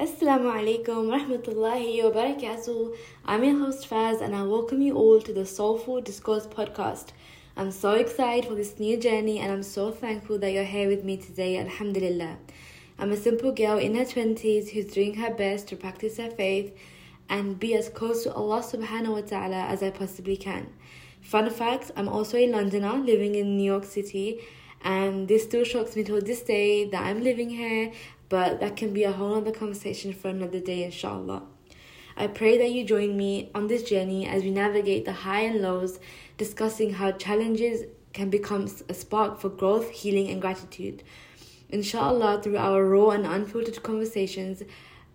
Assalamu alaikum rahmatullahi wa barakatuh. I'm your host Faz and I welcome you all to the Soulful Discourse podcast. I'm so excited for this new journey and I'm so thankful that you're here with me today, Alhamdulillah. I'm a simple girl in her 20s who's doing her best to practice her faith and be as close to Allah subhanahu wa ta'ala as I possibly can. Fun fact I'm also a Londoner living in New York City, and this still shocks me to this day that I'm living here, but that can be a whole other conversation for another day, inshallah. I pray that you join me on this journey as we navigate the high and lows, discussing how challenges can become a spark for growth, healing, and gratitude. Inshallah, through our raw and unfiltered conversations,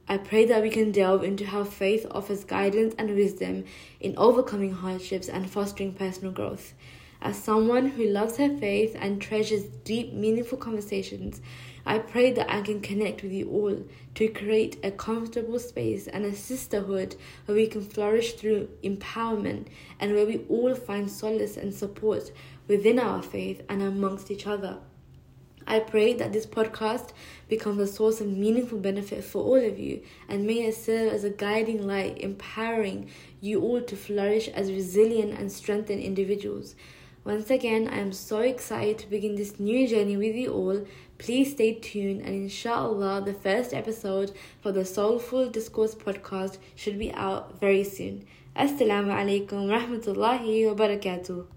I pray that we can delve into how faith offers guidance and wisdom in overcoming hardships and fostering personal growth. As someone who loves her faith and treasures deep, meaningful conversations, I pray that I can connect with you all to create a comfortable space and a sisterhood where we can flourish through empowerment and where we all find solace and support within our faith and amongst each other. I pray that this podcast becomes a source of meaningful benefit for all of you and may it serve as a guiding light, empowering you all to flourish as resilient and strengthened individuals. Once again, I am so excited to begin this new journey with you all. Please stay tuned, and inshallah, the first episode for the Soulful Discourse podcast should be out very soon. Assalamu alaikum rahmatullahi wa barakatuh.